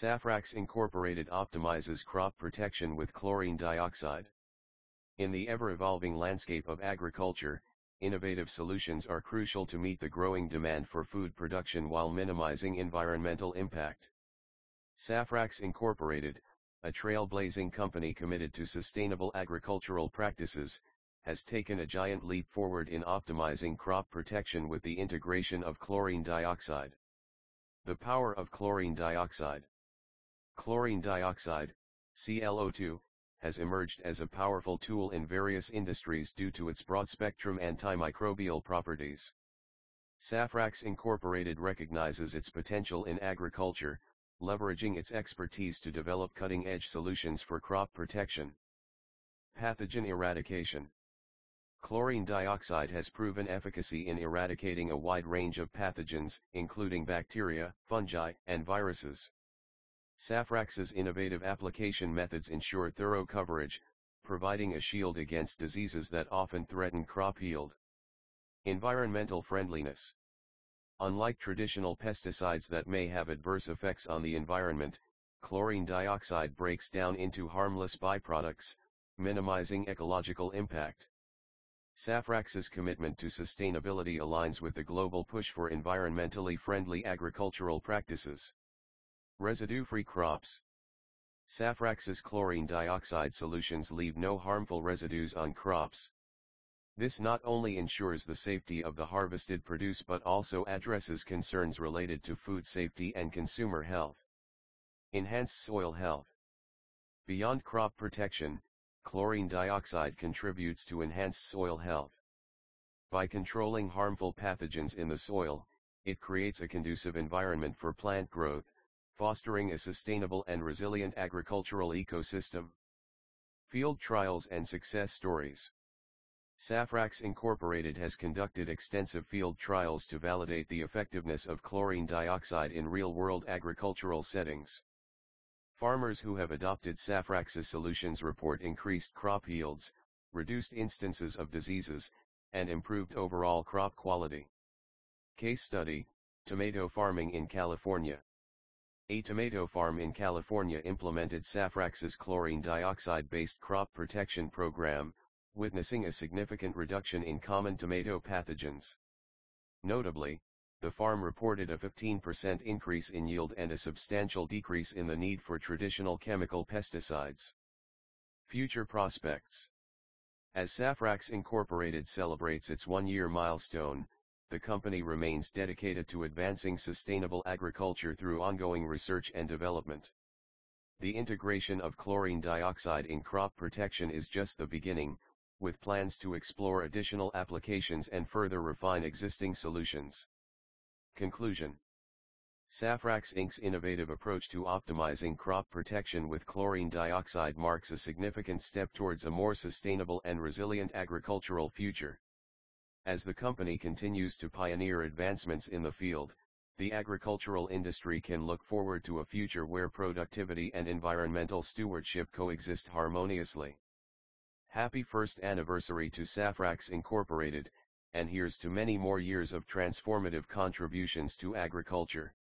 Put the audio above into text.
Safrax Incorporated optimizes crop protection with chlorine dioxide. In the ever-evolving landscape of agriculture, innovative solutions are crucial to meet the growing demand for food production while minimizing environmental impact. Safrax Incorporated, a trailblazing company committed to sustainable agricultural practices, has taken a giant leap forward in optimizing crop protection with the integration of chlorine dioxide. The power of chlorine dioxide. Chlorine dioxide, ClO2, has emerged as a powerful tool in various industries due to its broad-spectrum antimicrobial properties. Safrax Incorporated recognizes its potential in agriculture, leveraging its expertise to develop cutting-edge solutions for crop protection. Pathogen eradication. Chlorine dioxide has proven efficacy in eradicating a wide range of pathogens, including bacteria, fungi, and viruses. Safrax's innovative application methods ensure thorough coverage, providing a shield against diseases that often threaten crop yield. Environmental friendliness. Unlike traditional pesticides that may have adverse effects on the environment, chlorine dioxide breaks down into harmless byproducts, minimizing ecological impact. Safrax's commitment to sustainability aligns with the global push for environmentally friendly agricultural practices. Residue-free crops. Safrax's chlorine dioxide solutions leave no harmful residues on crops. This not only ensures the safety of the harvested produce but also addresses concerns related to food safety and consumer health. Enhanced soil health. Beyond crop protection, chlorine dioxide contributes to enhanced soil health. By controlling harmful pathogens in the soil, it creates a conducive environment for plant growth, fostering a sustainable and resilient agricultural ecosystem. Field trials and success stories. Safrax Incorporated has conducted extensive field trials to validate the effectiveness of chlorine dioxide in real-world agricultural settings. Farmers who have adopted Safrax's solutions report increased crop yields, reduced instances of diseases, and improved overall crop quality. Case study, Tomato farming in California. A tomato farm in California implemented Safrax's chlorine dioxide-based crop protection program, witnessing a significant reduction in common tomato pathogens. Notably, the farm reported a 15% increase in yield and a substantial decrease in the need for traditional chemical pesticides. Future Prospects As Safrax Incorporated celebrates its one-year milestone, the company remains dedicated to advancing sustainable agriculture through ongoing research and development. The integration of chlorine dioxide in crop protection is just the beginning, with plans to explore additional applications and further refine existing solutions. Conclusion Safrax Inc.'s innovative approach to optimizing crop protection with chlorine dioxide marks a significant step towards a more sustainable and resilient agricultural future. As the company continues to pioneer advancements in the field, the agricultural industry can look forward to a future where productivity and environmental stewardship coexist harmoniously. Happy first anniversary to Safrax Incorporated, and here's to many more years of transformative contributions to agriculture.